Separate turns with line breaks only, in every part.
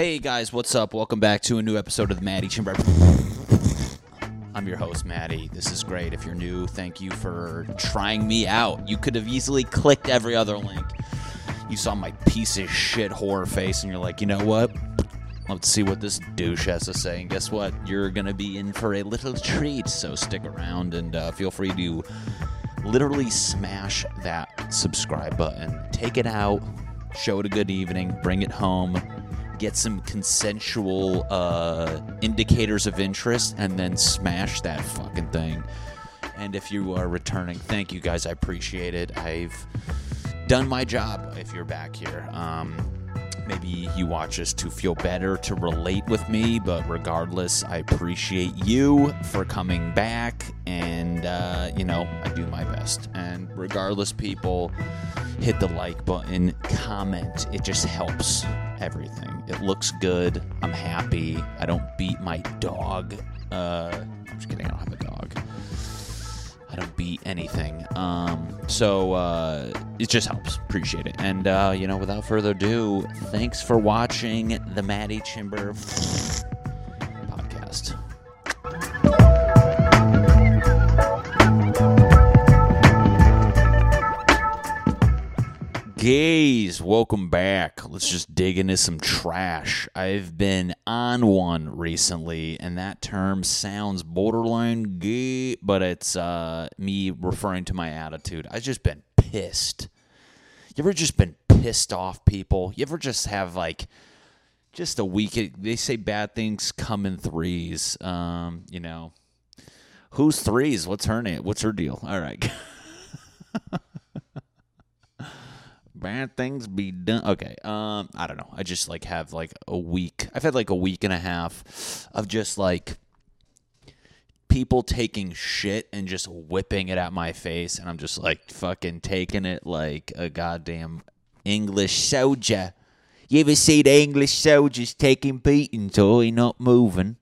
Hey guys, what's up? Welcome back to a new episode of the Maddie Chimber. I'm your host, Maddie. This is great. If you're new, thank you for trying me out. You could have easily clicked every other link. You saw my piece of shit horror face, and you're like, you know what? Let's see what this douche has to say. And guess what? You're going to be in for a little treat. So stick around and uh, feel free to literally smash that subscribe button. Take it out, show it a good evening, bring it home, get some consensual uh, indicators of interest, and then smash that fucking thing. And if you are returning, thank you guys. I appreciate it. I've done my job if you're back here. Um, maybe you watch this to feel better, to relate with me, but regardless, I appreciate you for coming back, and uh, you know, I do my best. And regardless, people, hit the like button, comment, it just helps everything. It looks good, I'm happy, I don't beat my dog. Uh, I'm just kidding, I don't have a dog. I don't beat anything. Um, so uh, it just helps. Appreciate it. And uh, you know, without further ado, thanks for watching the Maddie Chimber Gays, welcome back. Let's just dig into some trash. I've been on one recently, and that term sounds borderline gay, but it's uh, me referring to my attitude. I've just been pissed. You ever just been pissed off, people? You ever just have like just a week? They say bad things come in threes. Um, you know, who's threes? What's her name? What's her deal? All right. bad things be done? Okay um i don't know. I just like have like a week. I've had like a week and a half of just like people taking shit and just whipping it at my face and i'm just like fucking taking it like a goddamn english soldier. You ever see the english soldiers taking beatings or he not moving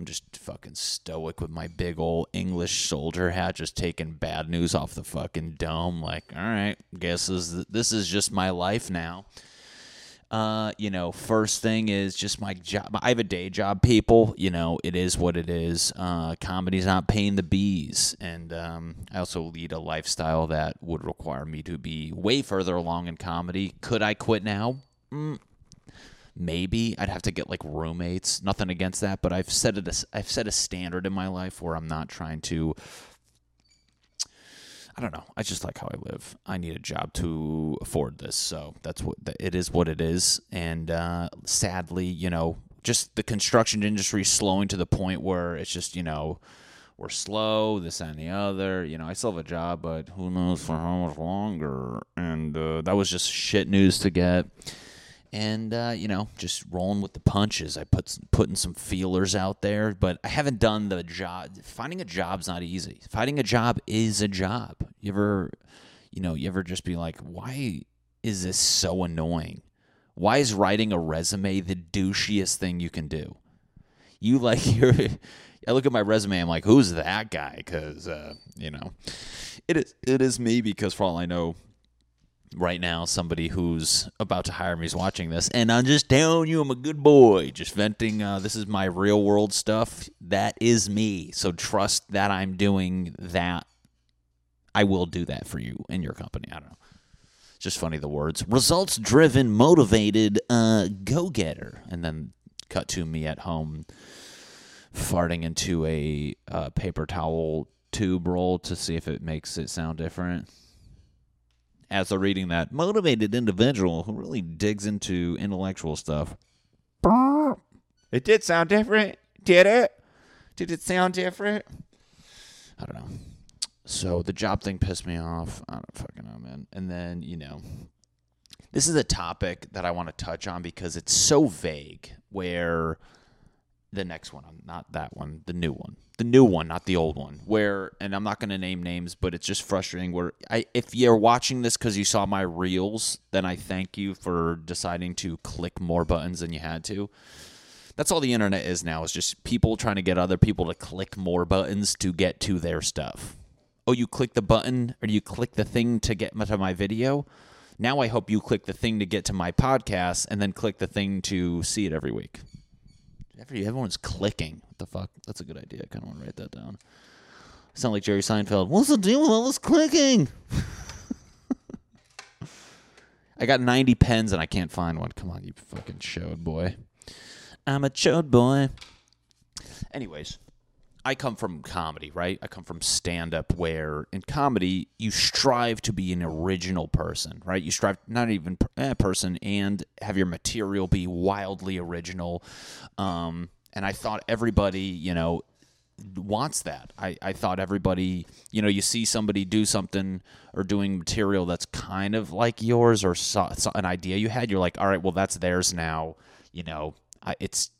I'm just fucking stoic with my big old English soldier hat, just taking bad news off the fucking dome. Like, all right, guess this, this is just my life now. Uh, you know, first thing is just my job. I have a day job, people. You know, it is what it is. Uh, comedy's not paying the bees, and um, I also lead a lifestyle that would require me to be way further along in comedy. Could I quit now? Mm, maybe I'd have to get like roommates. Nothing against that, but I've set it. A, I've set a standard in my life where I'm not trying to. I don't know. I just like how I live. I need a job to afford this, so that's what it is. What it is, and uh, sadly, you know, just the construction industry slowing to the point where it's just you know we're slow, this and the other. You know, I still have a job, but who knows for how much longer. And uh, that was just shit news to get and uh, you know just rolling with the punches i put putting some feelers out there but i haven't done the job finding a job's not easy finding a job is a job you ever you know you ever just be like why is this so annoying why is writing a resume the douchiest thing you can do you like you're I look at my resume. I'm like, who's that guy? Because uh, you know, it is it is me. Because for all I know, right now somebody who's about to hire me is watching this and i'm just telling you i'm a good boy just venting uh, this is my real world stuff. That is me. So trust that i'm doing that. I will do that for you and your company. I don't know. It's just funny the words. Results driven motivated uh, go-getter. And then cut to me at home farting into a uh, paper towel tube roll to see if it makes it sound different as they're reading that motivated individual who really digs into intellectual stuff. It did sound different, did it? Did it sound different? I don't know. So the job thing pissed me off. I don't fucking know, man. And then, you know, this is a topic that I want to touch on because it's so vague where the next one, not that one, the new one, the new one, not the old one. Where, and I'm not going to name names, but it's just frustrating. Where I, if you're watching this because you saw my reels, then I thank you for deciding to click more buttons than you had to. That's all the internet is now. Is just people trying to get other people to click more buttons to get to their stuff. Oh, you click the button or you click the thing to get to my video? Now I hope you click the thing to get to my podcast and then click the thing to see it every week. Every, everyone's clicking. What the fuck? That's a good idea. I kind of want to write that down. Sound like Jerry Seinfeld. What's the deal with all this clicking? I got 90 pens and I can't find one. Come on, you fucking chode boy. I'm a chode boy. Anyways, I come from comedy, right? I come from stand up where in comedy you strive to be an original person, right? You strive not even a eh, person and have your material be wildly original. Um, and I thought everybody, you know, wants that. I, I thought everybody, you know, you see somebody do something or doing material that's kind of like yours or so, so an idea you had, you're like, all right, well, that's theirs now. You know, I, it's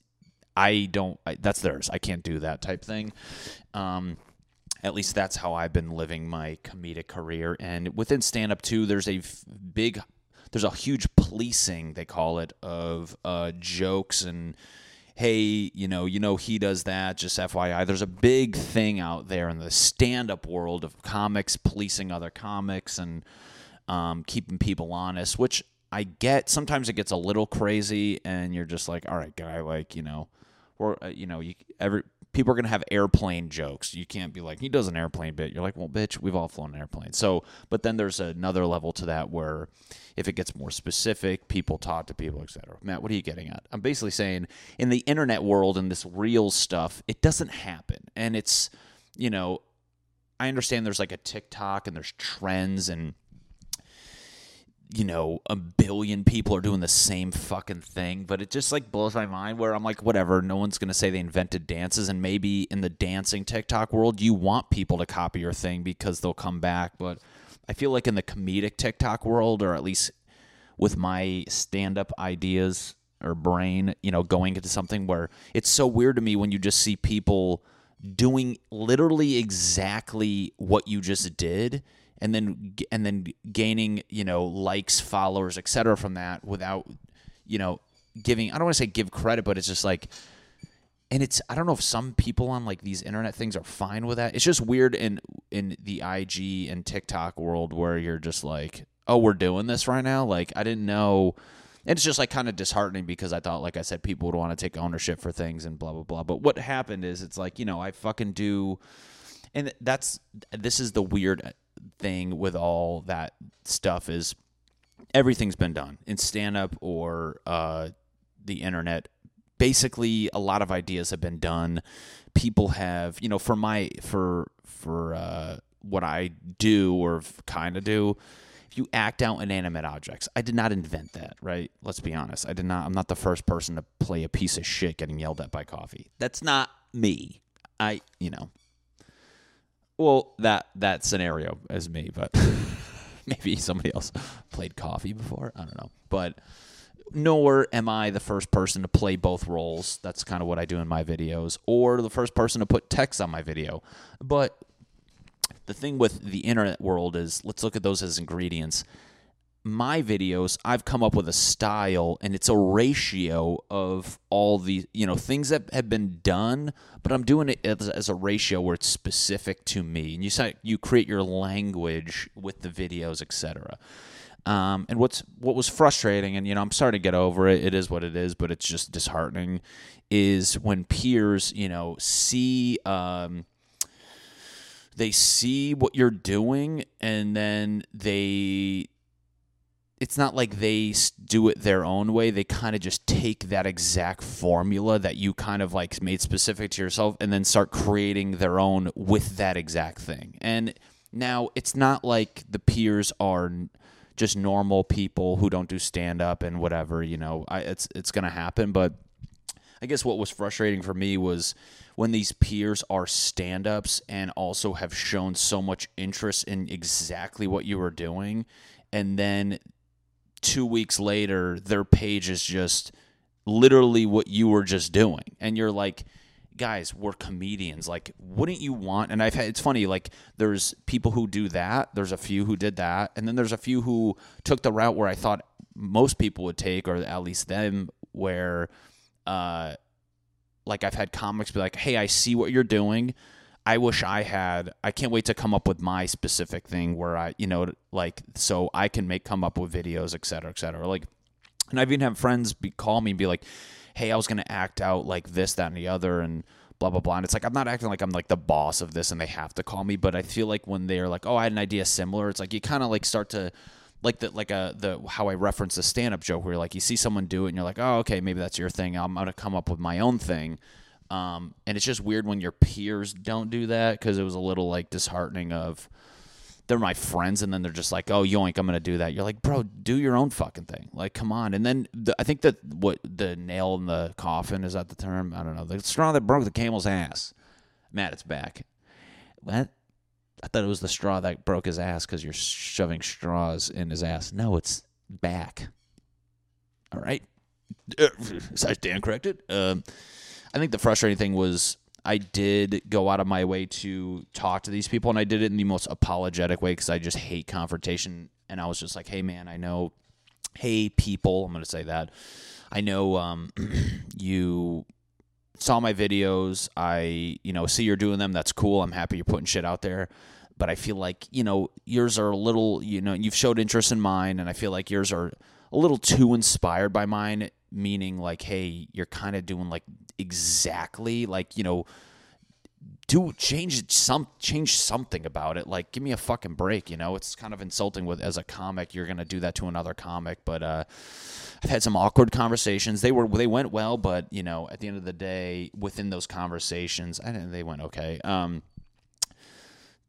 I don't. I, that's theirs. I can't do that type thing. Um, at least that's how I've been living my comedic career. And within stand up too, there's a f- big, there's a huge policing they call it of uh, jokes and hey, you know, you know he does that. Just FYI, there's a big thing out there in the stand up world of comics policing other comics and um, keeping people honest, which I get. Sometimes it gets a little crazy, and you're just like, all right, guy, like you know or uh, you know, you every people are gonna have airplane jokes. You can't be like he does an airplane bit. You're like, well, bitch, we've all flown an airplane. So, but then there's another level to that where if it gets more specific, people talk to people, etc. Matt, what are you getting at? I'm basically saying in the internet world and this real stuff, it doesn't happen, and it's you know, I understand there's like a TikTok and there's trends and you know, a billion people are doing the same fucking thing, but it just like blows my mind where I'm like, whatever, no one's going to say they invented dances. And maybe in the dancing TikTok world, you want people to copy your thing because they'll come back. But I feel like in the comedic TikTok world, or at least with my stand up ideas or brain, you know, going into something where it's so weird to me when you just see people doing literally exactly what you just did and then and then gaining you know likes, followers, etc. from that without you know giving. I don't want to say give credit, but it's just like. And it's I don't know if some people on like these internet things are fine with that. It's just weird in in the IG and TikTok world where you're just like, oh, we're doing this right now. Like I didn't know and it's just like kind of disheartening because I thought, like I said, people would want to take ownership for things and blah blah blah. But what happened is, it's like you know, I fucking do, and that's this is the weird thing with all that stuff is everything's been done in stand up or uh, the internet. Basically, a lot of ideas have been done. People have, you know, for my for for uh, what I do or kind of do. If you act out inanimate objects, I did not invent that, right? Let's be honest. I did not. I'm not the first person to play a piece of shit getting yelled at by coffee. That's not me. I, you know, well, that that scenario is me, but maybe somebody else played coffee before. I don't know, but nor am I the first person to play both roles. That's kind of what I do in my videos, or the first person to put text on my video. But the thing with the internet world is, let's look at those as ingredients my videos, I've come up with a style and it's a ratio of all the, you know, things that have been done, but I'm doing it as, as a ratio where it's specific to me. And you say you create your language with the videos, etc. Um, and what's what was frustrating, and you know, I'm starting to get over it. It is what it is, but it's just disheartening. Is when peers, you know, see um, they see what you're doing, and then they it's not like they do it their own way. They kind of just take that exact formula that you kind of like made specific to yourself and then start creating their own with that exact thing. And now it's not like the peers are just normal people who don't do stand up and whatever, you know. I, it's it's going to happen, but I guess what was frustrating for me was when these peers are stand ups and also have shown so much interest in exactly what you were doing and then two weeks later, their page is just literally what you were just doing. And you're like, guys, we're comedians. Like, wouldn't you want? And I've had, it's funny, like, there's people who do that. There's a few who did that. And then there's a few who took the route where I thought most people would take, or at least them, where, uh, like I've had comics be like, "Hey, I see what you're doing. I wish I had. I can't wait to come up with my specific thing where I, you know, like so I can make come up with videos, et cetera, et cetera. Like, and I've even had friends be call me and be like, "Hey, I was gonna act out like this, that, and the other," and blah blah blah. And it's like I'm not acting like I'm like the boss of this, and they have to call me. But I feel like when they're like, "Oh, I had an idea similar," it's like you kind of like start to like the like a the how I reference the stand up joke where like you see someone do it and you're like, oh okay, maybe that's your thing. I'm gonna come up with my own thing. Um, and it's just weird when your peers don't do that because it was a little like disheartening of they're my friends and then they're just like, oh yoink, I'm gonna do that. You're like, bro, do your own fucking thing. Like, come on. And then the, I think that what the nail in the coffin is that the term? I don't know. The straw that broke the camel's ass. Matt, it's back. What? I thought it was the straw that broke his ass because you're shoving straws in his ass. No, it's back. All right. Sorry, Dan corrected. Um, I think the frustrating thing was I did go out of my way to talk to these people, and I did it in the most apologetic way because I just hate confrontation. And I was just like, "Hey, man, I know. Hey, people, I'm going to say that. I know um, you saw my videos. I, you know, see you're doing them. That's cool. I'm happy you're putting shit out there." But I feel like you know yours are a little, you know, you've showed interest in mine, and I feel like yours are a little too inspired by mine meaning like hey you're kind of doing like exactly like you know do change some change something about it. Like give me a fucking break you know? It's kind of insulting with as a comic you're gonna do that to another comic but uh i've had some awkward conversations. They were they went well but you know at the end of the day within those conversations i didn't they went okay. Um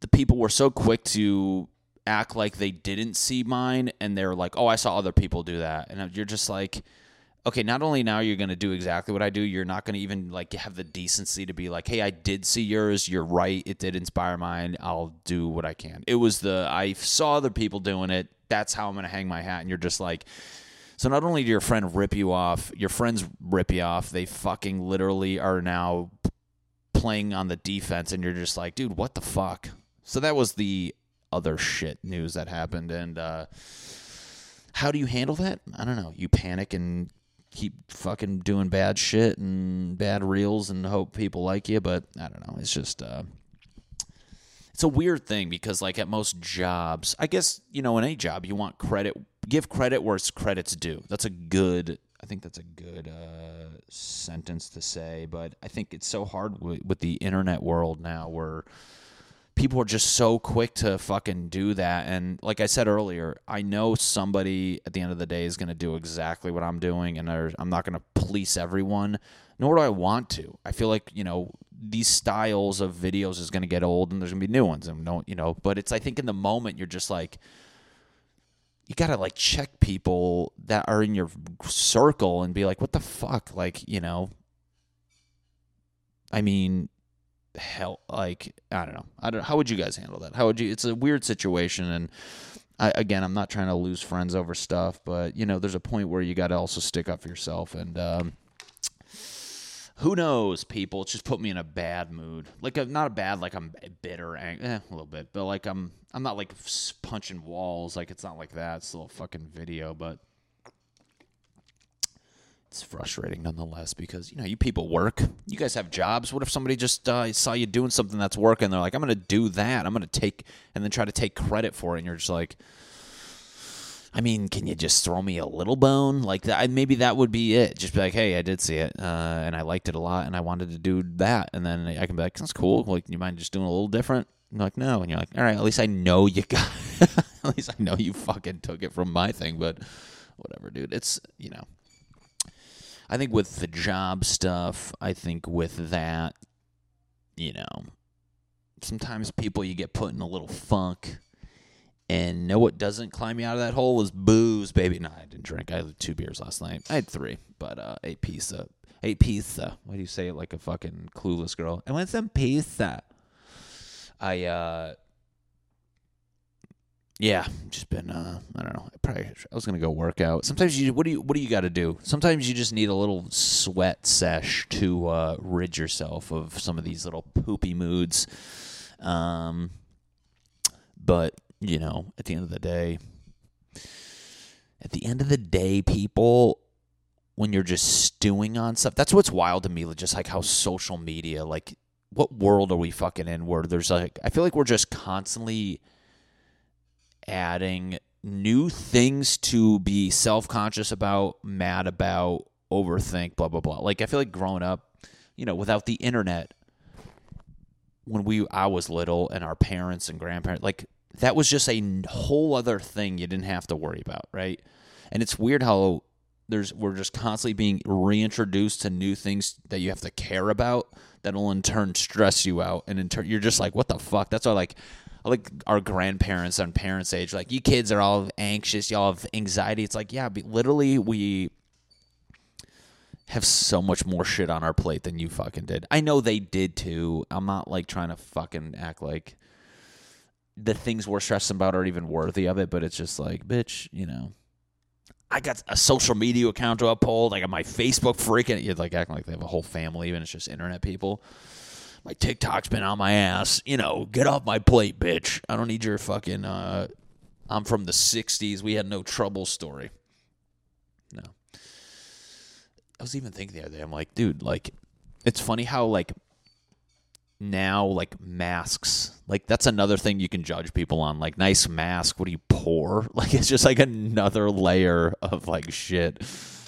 the people were so quick to act like they didn't see mine and they're like oh i saw other people do that. And you're just like okay, not only now you're going to do exactly what I do, you're not going to even like have the decency to be like, "Hey, I did see yours. You're right. It did inspire mine. I'll do what I can." It was the I saw other people doing it. That's how I'm going to hang my hat and you're just like so not only do your friend rip you off, your friends rip you off, they fucking literally are now playing on the defense and you're just like, "Dude, what the fuck?" So that was the other shit news that happened and uh how do you handle that? I don't know. You panic and keep fucking doing bad shit and bad reels and hope people like you. But I don't know. It's just uh, it's a weird thing because like at most jobs, I guess you know in any job you want credit, give credit where it's credit's due. That's a good. I think that's a good uh, sentence to say, but I think it's so hard with, with the internet world now where people are just so quick to fucking do that. And like I said earlier, I know somebody at the end of the day is going to do exactly what I'm doing, and I'm not going to police everyone, nor do I want to. I feel like, you know, these styles of videos is going to get old and there's going to be new ones. And don't, you know, but it's, I think in the moment, you're just like, you got to like check people that are in your circle and be like, what the fuck? Like, you know, I mean, hell like i don't know. I don't how would you guys handle that? How would you it's a weird situation and I, again i'm not trying to lose friends over stuff but you know there's a point where you got to also stick up for yourself and um, who knows people? It's just put me in a bad mood. Like a, not a bad like i'm bitter ang- eh, a little bit but like i'm i'm not like punching walls like it's not like that. It's a little fucking video but it's frustrating nonetheless because you know you people work. You guys have jobs. What if somebody just uh, saw you doing something that's working? They're like i'm gonna do that. I'm gonna take and then try to take credit for it and you're just like i mean can you just throw me a little bone? Like that maybe that would be it. Just be like hey i did see it uh, and i liked it a lot and i wanted to do that. And then i can be like that's cool. Like you mind just doing a little different? And like no. And you're like all right at least i know you got at least i know you fucking took it from my thing but whatever dude. It's you know I think with the job stuff, I think with that, you know, sometimes people you get put in a little funk. And know what doesn't climb you out of that hole is booze, baby. No, I didn't drink. I had two beers last night. I had three, but uh, ate pizza. Ate pizza. Why do you say it like a fucking clueless girl? I want some pizza. I uh, yeah, just been uh, I don't know. I probably I was gonna go work out. Sometimes you what do you what do you got to do? Sometimes you just need a little sweat sesh to uh, rid yourself of some of these little poopy moods. Um, but you know, at the end of the day, at the end of the day, people, when you're just stewing on stuff, that's what's wild to me. Just like how social media, like what world are we fucking in where there's like I feel like we're just constantly adding new things to be self-conscious about, mad about, overthink, blah blah blah. Like I feel like growing up, you know, without the internet when we I was little and our parents and grandparents like that was just a whole other thing you didn't have to worry about, right? And it's weird how there's we're just constantly being reintroduced to new things that you have to care about that'll in turn stress you out and in turn you're just like what the fuck that's why like like our grandparents and parents age like you kids are all anxious y'all have anxiety it's like yeah literally we have so much more shit on our plate than you fucking did i know they did too i'm not like trying to fucking act like the things we're stressing about are even worthy of it but it's just like bitch you know I got a social media account to uphold. I got my Facebook freaking. You're like acting like they have a whole family, even it's just internet people. My TikTok's been on my ass. You know, get off my plate, bitch. I don't need your fucking. Uh, I'm from the '60s. We had no trouble story. No. I was even thinking the other day. I'm like, dude, like, it's funny how like now like masks like that's another thing you can judge people on like nice mask what do you pour like it's just like another layer of like shit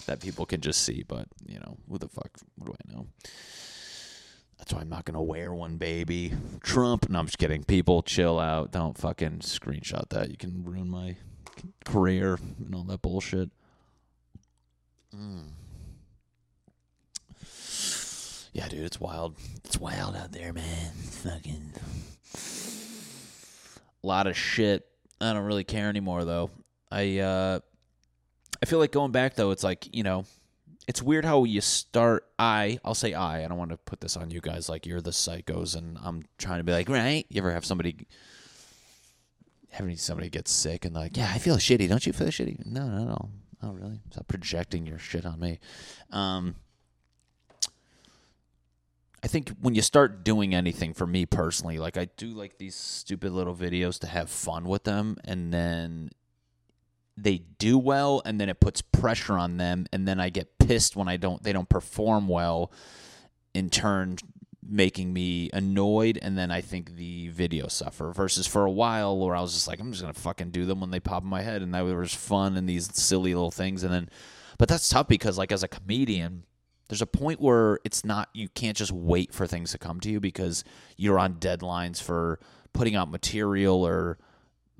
that people can just see but you know who the fuck what do i know that's why i'm not gonna wear one baby trump no i'm just kidding people chill out don't fucking screenshot that you can ruin my career and all that bullshit mm. Yeah, dude, it's wild. It's wild out there, man. fucking a lot of shit. I don't really care anymore though. I uh I feel like going back though, it's like, you know, it's weird how you start I I'll say I, I don't want to put this on you guys like you're the psychos and I'm trying to be like, right? You ever have somebody having somebody get sick and like, yeah, I feel shitty. Don't you feel shitty? No, no, no. Oh, really? Stop projecting your shit on me. Um, I think when you start doing anything for me personally, like I do like these stupid little videos to have fun with them and then they do well and then it puts pressure on them and then I get pissed when I don't they don't perform well in turn making me annoyed and then I think the video suffer. Versus for a while where I was just like I'm just going to fucking do them when they pop in my head and that was fun and these silly little things and then but that's tough because like as a comedian there's a point where it's not you can't just wait for things to come to you because you're on deadlines for putting out material or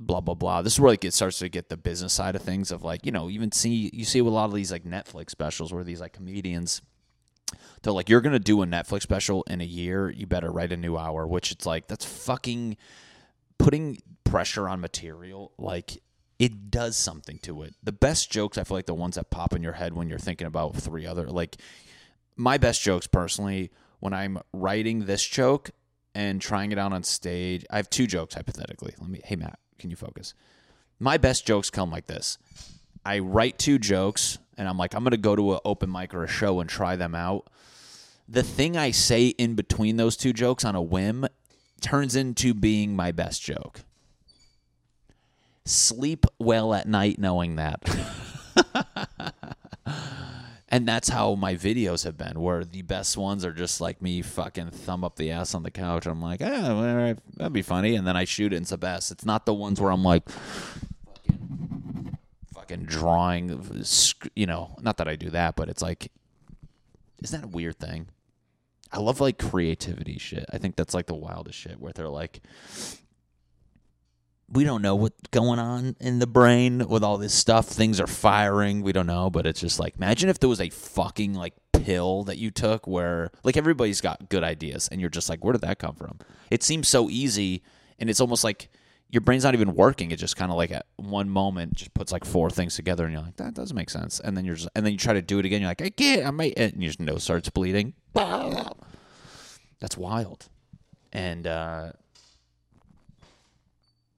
blah blah blah. This is where like it starts to get the business side of things of like, you know, even see you see a lot of these like Netflix specials where these like comedians they're like, You're gonna do a Netflix special in a year, you better write a new hour, which it's like that's fucking putting pressure on material like it does something to it. The best jokes I feel like the ones that pop in your head when you're thinking about three other like my best jokes personally when I'm writing this joke and trying it out on stage. I have two jokes hypothetically. Let me hey Matt, can you focus? My best jokes come like this. I write two jokes and I'm like I'm going to go to an open mic or a show and try them out. The thing I say in between those two jokes on a whim turns into being my best joke. Sleep well at night knowing that. and that's how my videos have been where the best ones are just like me fucking thumb up the ass on the couch. I'm like oh that'd be funny. And then i shoot it and it's the best it's not the ones where i'm like fucking, fucking drawing you know not that i do that but it's like isn't that a weird thing? I love like creativity shit. I think that's like the wildest shit where they're like we don't know what's going on in the brain with all this stuff. Things are firing. We don't know, but it's just like imagine if there was a fucking like pill that you took where like everybody's got good ideas and you're just like, where did that come from? It seems so easy and it's almost like your brain's not even working. It just kind of like at one moment just puts like four things together and you're like, that doesn't make sense. And then you're just and then you try to do it again. You're like, I can't. I might. And your nose starts bleeding. That's wild. And uh,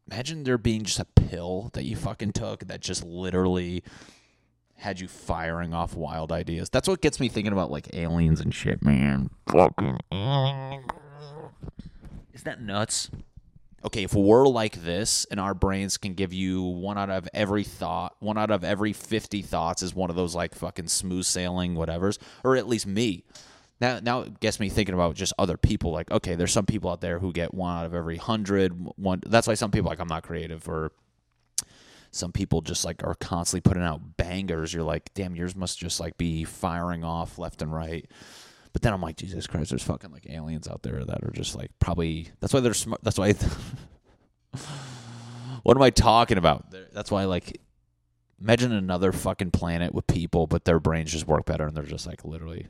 imagine there being just a pill that you fucking took that just literally had you firing off wild ideas. That's what gets me thinking about like aliens and shit, man. Fucking Is that nuts? Okay, if we're like this and our brains can give you one out of every thought, one out of every 50 thoughts is one of those like fucking smooth sailing whatevers, or at least me. Now now it gets me thinking about just other people. Like, okay, there's some people out there who get one out of every hundred. One that's why some people like I'm not creative or some people just like are constantly putting out bangers. You're like, damn, yours must just like be firing off left and right. But then I'm like, Jesus Christ, there's fucking like aliens out there that are just like probably. That's why they're smart. That's why. what am I talking about? That's why like imagine another fucking planet with people, but their brains just work better and they're just like literally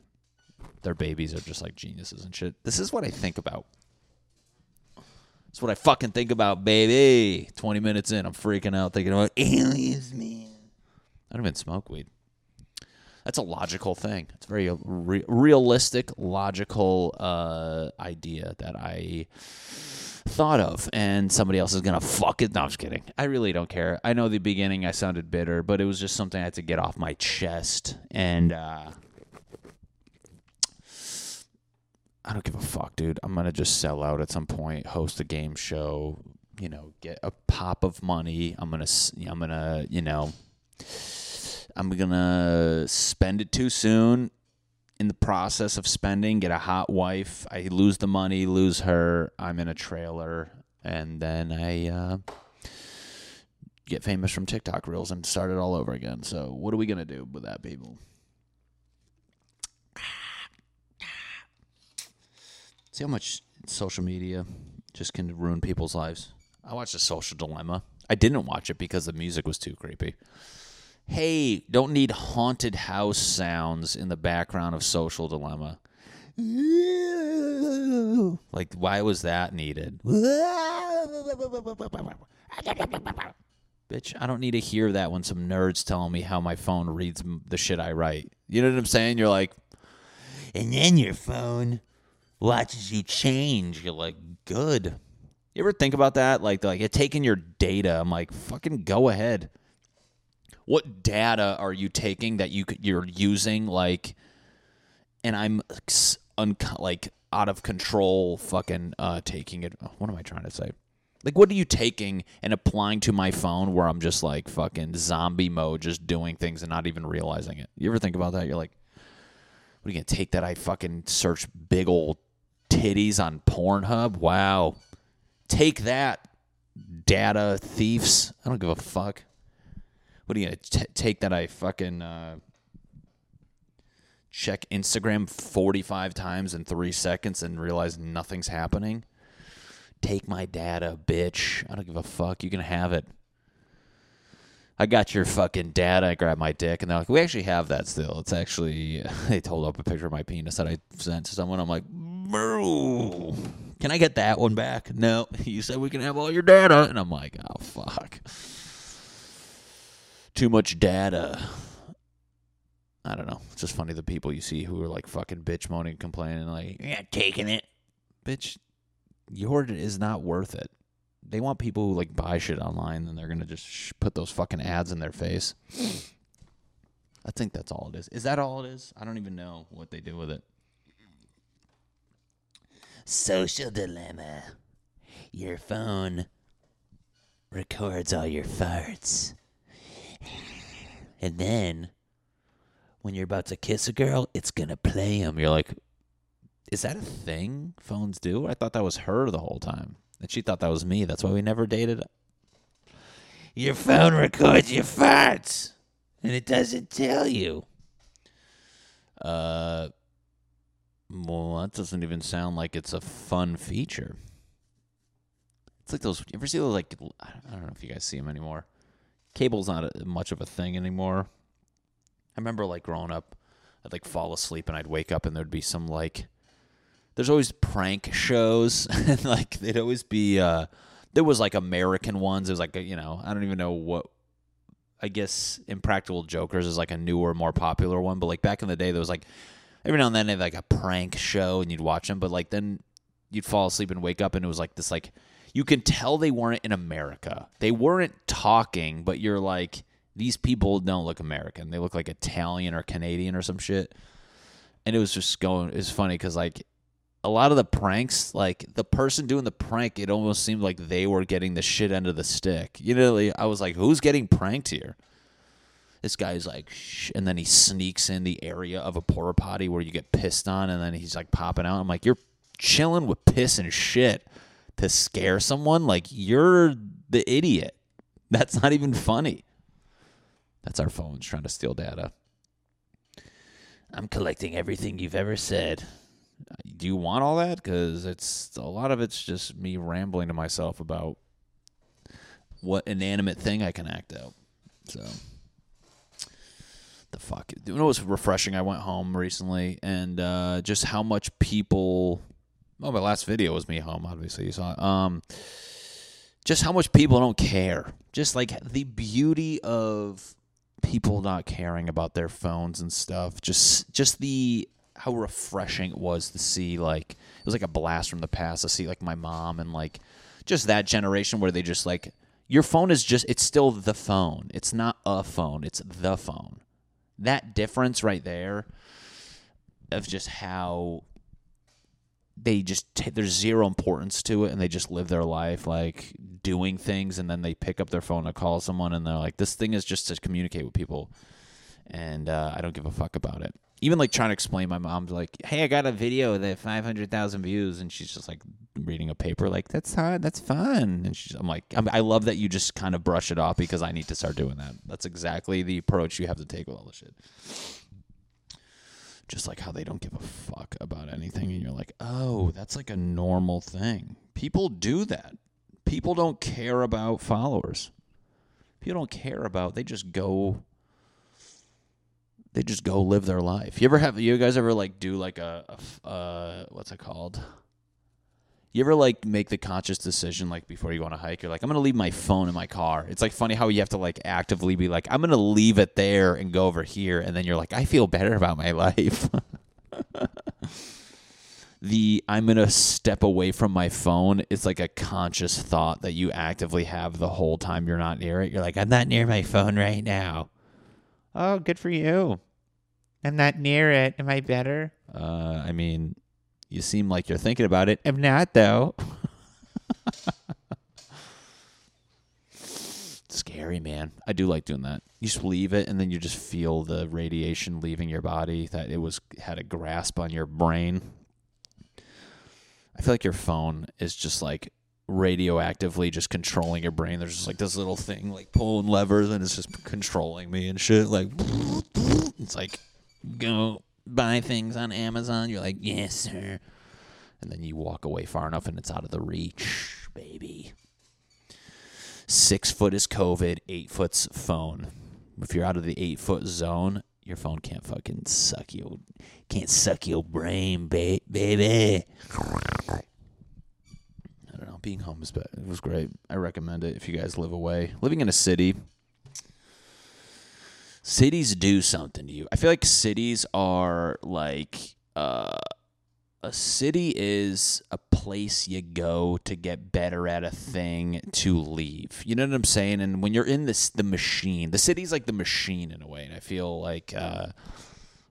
their babies are just like geniuses and shit. This is what I think about. That's what I fucking think about, baby. 20 minutes in, I'm freaking out thinking about aliens, man. I don't even smoke weed. That's a logical thing. It's very re- realistic, logical uh, idea that I thought of, and somebody else is gonna fuck it. No, I'm just kidding. I really don't care. I know the beginning I sounded bitter, but it was just something I had to get off my chest, and uh, I don't give a fuck, dude. I'm gonna just sell out at some point, host a game show, you know, get a pop of money. I'm gonna, I'm gonna, you know, I'm gonna spend it too soon. In the process of spending, get a hot wife. I lose the money, lose her. I'm in a trailer, and then I uh, get famous from TikTok reels and start it all over again. So, what are we gonna do with that, people? See how much social media just can ruin people's lives. I watched a Social Dilemma. I didn't watch it because the music was too creepy. Hey, don't need haunted house sounds in the background of Social Dilemma. Like, why was that needed? Bitch, I don't need to hear that when some nerds telling me how my phone reads the shit I write. You know what I'm saying? You're like, and then your phone watches you change. You're like, good. You ever think about that? Like, like it taking your data. I'm like, fucking go ahead. What data are you taking that you you're using? Like, and I'm un- like out of control, fucking uh, taking it. What am I trying to say? Like, what are you taking and applying to my phone where I'm just like fucking zombie mode, just doing things and not even realizing it? You ever think about that? You're like, what are you gonna take that I fucking search big old titties on Pornhub. Wow. Take that, data thieves. I don't give a fuck. What are you going to take that I fucking uh, check Instagram 45 times in three seconds and realize nothing's happening? Take my data, bitch. I don't give a fuck. You can have it. I got your fucking data. I grabbed my dick, and they're like, "We actually have that still." It's actually they told up a picture of my penis that I sent to someone. I'm like, Bro, can I get that one back? No, you said we can have all your data, and I'm like, oh fuck, too much data. I don't know. It's just funny the people you see who are like fucking bitch moaning, complaining, like, yeah, taking it, bitch. Your is not worth it. They want people who like buy shit online, and they're gonna just sh- put those fucking ads in their face. I think that's all it is. Is that all it is? I don't even know what they do with it. Social dilemma. Your phone records all your farts. And then when you're about to kiss a girl, it's going to play them. You're like, is that a thing phones do? I thought that was her the whole time. And she thought that was me. That's why we never dated. Your phone records your farts. And it doesn't tell you. Uh, well, that doesn't even sound like it's a fun feature. It's like those. You ever see those? Like I don't know if you guys see them anymore. Cable's not a, much of a thing anymore. I remember like growing up, I'd like fall asleep and I'd wake up and there'd be some like. There's always prank shows and like they'd always be. uh There was like American ones. It was like you know I don't even know what. I guess Impractical Jokers is like a newer, more popular one. But like back in the day, there was like every now and then they had like a prank show and you'd watch them, but like then you'd fall asleep and wake up and it was like this like you can tell they weren't in America. They weren't talking, but you're like these people don't look American. They look like Italian or Canadian or some shit. And it was just going. It's funny because like a lot of the pranks, like the person doing the prank, it almost seemed like they were getting the shit end of the stick. You know, I was like, who's getting pranked here? This guy's like, Shh, and then he sneaks in the area of a porta potty where you get pissed on, and then he's like popping out. I'm like, you're chilling with piss and shit to scare someone? Like, you're the idiot. That's not even funny. That's our phones trying to steal data. I'm collecting everything you've ever said. Do you want all that? Because it's a lot of it's just me rambling to myself about what inanimate thing I can act out. So the fuck. You know what was refreshing? I went home recently and uh, just how much people. Oh, my last video was me home. Obviously, you saw. Um, just how much people don't care. Just like the beauty of people not caring about their phones and stuff. Just just the how refreshing it was to see like it was like a blast from the past to see like my mom and like just that generation where they just like your phone is just it's still the phone. It's not a phone, it's the phone. That difference right there of just how they just t- there's zero importance to it and they just live their life like doing things and then they pick up their phone to call someone and they're like this thing is just to communicate with people and uh, i don't give a fuck about it even like trying to explain my mom's like hey i got a video that 500000 views and she's just like reading a paper like that's hot that's fun. And she's i'm like I'm, i love that you just kind of brush it off because i need to start doing that. That's exactly the approach you have to take with all this shit. Just like how they don't give a fuck about anything and you're like oh that's like a normal thing. People do that. People don't care about followers. People don't care about they just go they just go live their life. You ever have you guys ever like do like a uh what's it called? You ever like make the conscious decision like before you go on a hike? You're like i'm gonna leave my phone in my car. It's like funny how you have to like actively be like i'm gonna leave it there and go over here and then you're like i feel better about my life. The i'm gonna step away from my phone it's like a conscious thought that you actively have the whole time you're not near it. You're like i'm not near my phone right now. Oh good for you i'm not near it am i better uh i mean you seem like you're thinking about it. I'm not, though. Scary, man. I do like doing that. You just leave it, and then you just feel the radiation leaving your body. That it was had a grasp on your brain. I feel like your phone is just like radioactively just controlling your brain. There's just like this little thing like pulling levers, and it's just controlling me and shit. Like it's like go buy things on Amazon. You're like, yes, sir. And then you walk away far enough and it's out of the reach, baby. Six foot is COVID, eight foot's phone. If you're out of the eight foot zone, your phone can't fucking suck you. Can't suck your brain, ba- baby. I don't know. Being home is bad. It was great. I recommend it if you guys live away. Living in a city, cities do something to you. I feel like cities are like uh, a city is a place you go to get better at a thing to leave. You know what I'm saying? And when you're in this the machine, the city's like the machine in a way. And I feel like uh,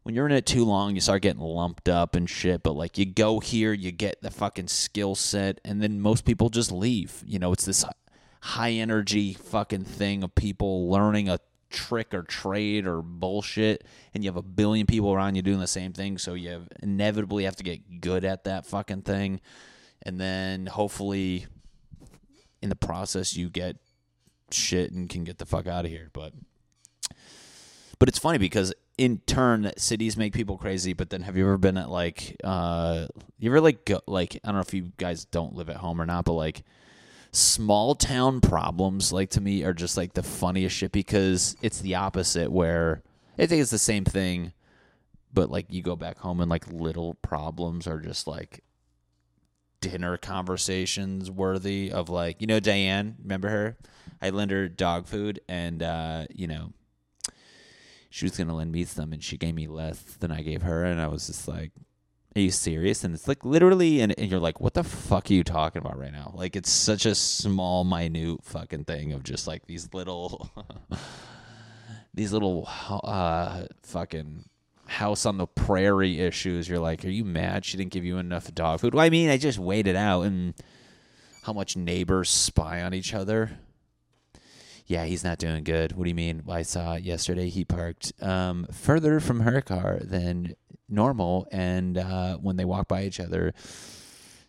when you're in it too long, you start getting lumped up and shit. But like you go here, you get the fucking skill set, and then most people just leave. You know, it's this high energy fucking thing of people learning a trick or trade or bullshit and you have a billion people around you doing the same thing so you inevitably have to get good at that fucking thing. And then hopefully in the process you get shit and can get the fuck out of here but but it's funny because in turn cities make people crazy but then have you ever been at like uh you ever like go, like i don't know if you guys don't live at home or not but like small town problems like to me are just like the funniest shit because it's the opposite where I think it's the same thing but like you go back home and like little problems are just like dinner conversations worthy of like you know Diane? Remember her? I lent her dog food and uh you know she was gonna lend me some and she gave me less than I gave her and I was just like are you serious? And it's like literally, and, and, you're like, what the fuck are you talking about right now? Like, it's such a small, minute fucking thing of just like these little, these little, uh, fucking house on the prairie issues. You're like, are you mad she didn't give you enough dog food? Well, I mean, I just waited out and how much neighbors spy on each other. Yeah, he's not doing good. What do you mean? I saw yesterday he parked um, further from her car than normal, and uh, when they walk by each other,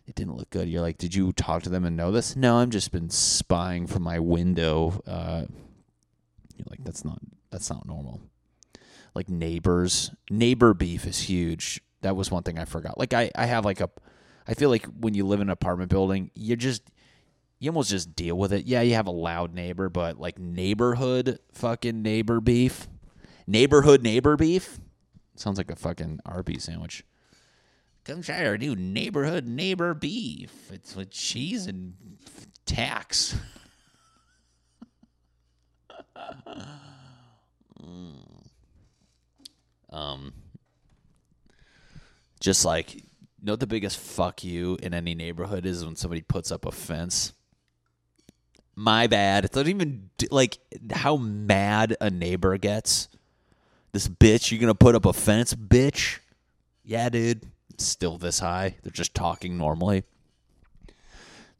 it didn't look good. You're like, did you talk to them and know this? No, I'm just been spying from my window. Uh, you're like, that's not that's not normal. Like neighbors, neighbor beef is huge. That was one thing I forgot. Like I, I have like a, I feel like when you live in an apartment building, you just you almost just deal with it. Yeah, you have a loud neighbor, but like neighborhood fucking neighbor beef, neighborhood neighbor beef, sounds like a fucking Arby's sandwich. Come try our new neighborhood neighbor beef. It's with cheese and tax. Um, just like you know the biggest fuck you in any neighborhood is when somebody puts up a fence my bad. It doesn't even like how mad a neighbor gets. This bitch, you're gonna put up a fence, bitch? Yeah, dude. It's still this high. They're just talking normally.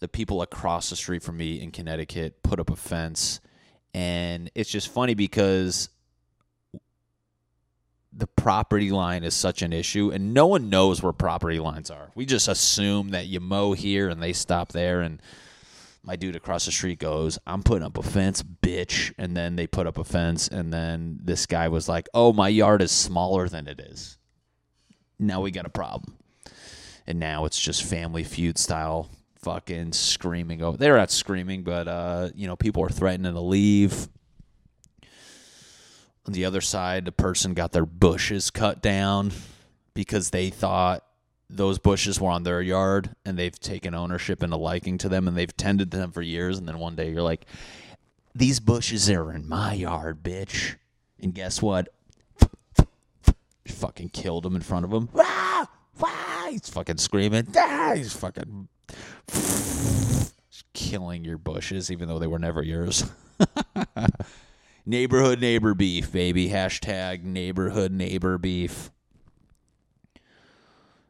The people across the street from me in Connecticut put up a fence, and it's just funny because the property line is such an issue, and no one knows where property lines are. We just assume that you mow here and they stop there, and my dude across the street goes, I'm putting up a fence, bitch. And then they put up a fence, and then this guy was like, Oh, my yard is smaller than it is. Now we got a problem. And now it's just family feud style fucking screaming. over. they're not screaming, but, uh, you know, people are threatening to leave. On the other side, the person got their bushes cut down because they thought those bushes were on their yard and they've taken ownership and a liking to them and they've tended them for years. And then one day you're like these bushes are in my yard bitch. And guess what? Fucking killed him in front of him ah, ah, he's fucking screaming. Ah, he's fucking killing your bushes even though they were never yours. Neighborhood neighbor beef baby. Hashtag neighborhood neighbor beef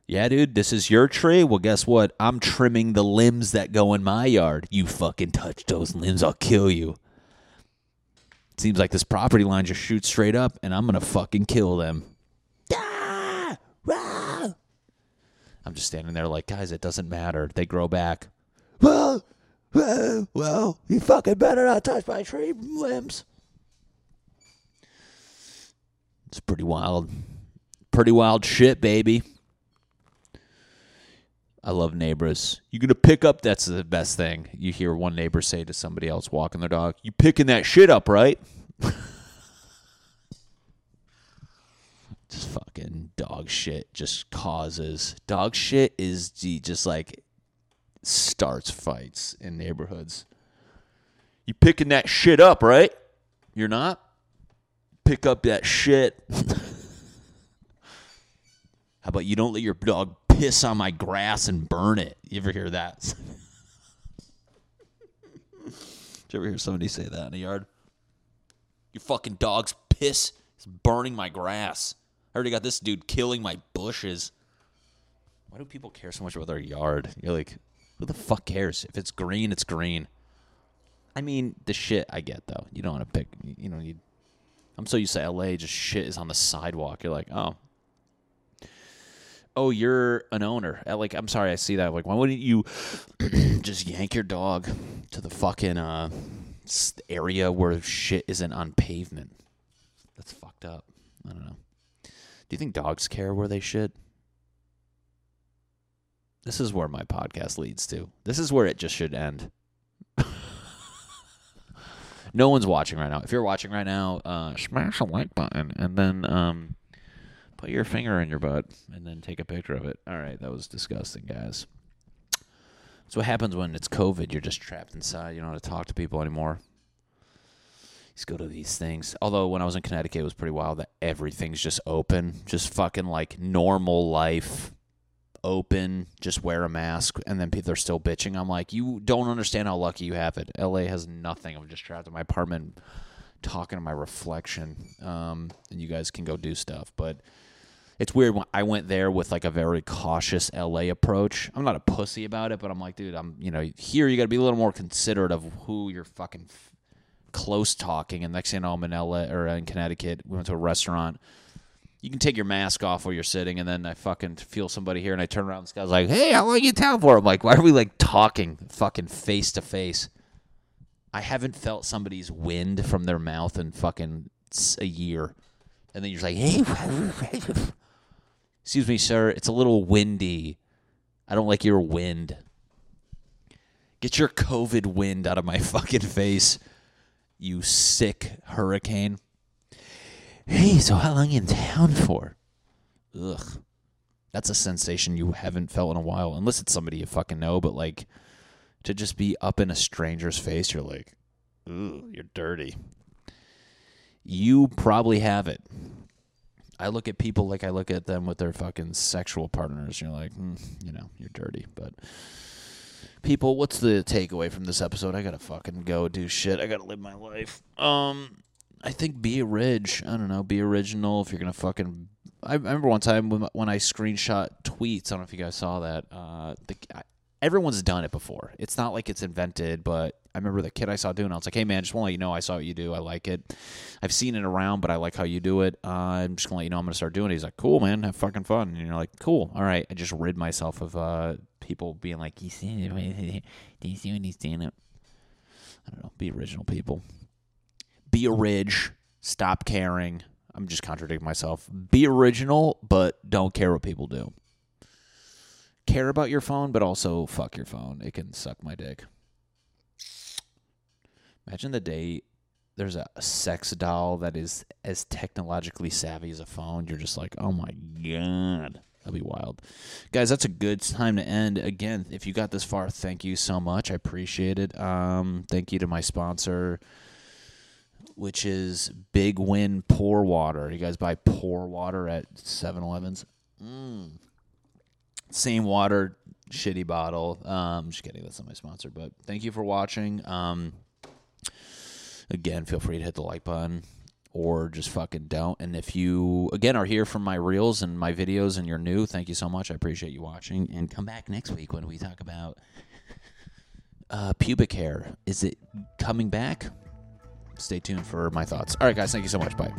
yeah, dude, this is your tree. Well, guess what? I'm trimming the limbs that go in my yard. You fucking touch those limbs, I'll kill you. It Seems like this property line just shoots straight up, and I'm gonna fucking kill them. Ah! Ah! I'm just standing there like, guys, it doesn't matter. They grow back. Well, well, well, you fucking better not touch my tree limbs. It's pretty wild. Pretty wild shit, baby. I love neighbors. You gonna pick up? That's the best thing. You hear one neighbor say to somebody else walking their dog, "You picking that shit up, right?" just fucking dog shit. Just causes dog shit is the just like starts fights in neighborhoods. You picking that shit up, right? You're not. Pick up that shit. How about you don't let your dog piss on my grass and burn it. You ever hear that? Did you ever hear somebody say that in a yard? Your fucking dog's piss is burning my grass. I already got this dude killing my bushes. Why do people care so much about their yard? You're like, who the fuck cares? If it's green, it's green. I mean, the shit I get though. You don't want to pick. You know, you. I'm so used to LA. Just shit is on the sidewalk. You're like, oh, oh, you're an owner. Uh, like, I'm sorry, I see that. Like, why wouldn't you just yank your dog to the fucking uh, area where shit isn't on pavement? That's fucked up. I don't know. Do you think dogs care where they shit? This is where my podcast leads to. This is where it just should end. no one's watching right now. If you're watching right now, uh, smash a like button and then um, Put your finger in your butt and then take a picture of it. All right, that was disgusting, guys. That's what happens when it's COVID. You're just trapped inside. You don't have to talk to people anymore. Just go to these things. Although when I was in Connecticut, it was pretty wild that everything's just open, just fucking like normal life, open. Just wear a mask, and then people are still bitching. I'm like, you don't understand how lucky you have it. LA has nothing. I'm just trapped in my apartment, talking to my reflection. Um, and you guys can go do stuff, but it's weird I went there with like a very cautious LA approach. I'm not a pussy about it, but I'm like, dude, I'm you know here you got to be a little more considerate of who you're fucking f- close talking, and next thing I know, I'm in LA or in Connecticut. We went to a restaurant. You can take your mask off while you're sitting, and then I fucking feel somebody here, and I turn around. And this guy's like, "Hey, how long you in town for?" I'm like, "Why are we like talking fucking face to face?" I haven't felt somebody's wind from their mouth in fucking a year, and then you're like, "Hey, excuse me, sir, it's a little windy. I don't like your wind." Get your COVID wind out of my fucking face, you sick hurricane. Hey, so how long you in town for? Ugh. That's a sensation you haven't felt in a while, unless it's somebody you fucking know, but like to just be up in a stranger's face, you're like, ugh, you're dirty. You probably have it. I look at people like I look at them with their fucking sexual partners. You're like, mm, you know, you're dirty. But people, what's the takeaway from this episode? I gotta fucking go do shit. I gotta live my life. Um, I think be a ridge. I don't know. Be original. If you're gonna fucking, I remember one time when, when I screenshot tweets. I don't know if you guys saw that. Uh, the everyone's done it before. It's not like it's invented, but I remember the kid I saw doing. it. I was like, "Hey man, just want to let you know I saw what you do. I like it. I've seen it around, but I like how you do it. Uh, I'm just gonna let you know I'm gonna start doing it." He's like, "Cool, man. Have fucking fun." And you're like, "Cool. All right." I just rid myself of uh, people being like, "He's saying it. Do you see when he's saying it?" I don't know. Be original, people. Be a ridge. Stop caring. I'm just contradicting myself. Be original, but don't care what people do. Care about your phone, but also fuck your phone. It can suck my dick. Imagine the day there's a, sex doll that is as technologically savvy as a phone. You're just like, oh my god. That'd be wild. Guys, that's a good time to end. Again, if you got this far, thank you so much. I appreciate it. Um, thank you to my sponsor, which is Big Win Pour Water. You guys buy pour water at 7 Elevens. Mm. Same water, shitty bottle. Um, just kidding. That's not my sponsor. But thank you for watching. Um, again, feel free to hit the like button or just fucking don't. And if you, again, are here from my reels and my videos and you're new, thank you so much. I appreciate you watching. And come back next week when we talk about uh, pubic hair. Is it coming back? Stay tuned for my thoughts. All right, guys, thank you so much. Bye.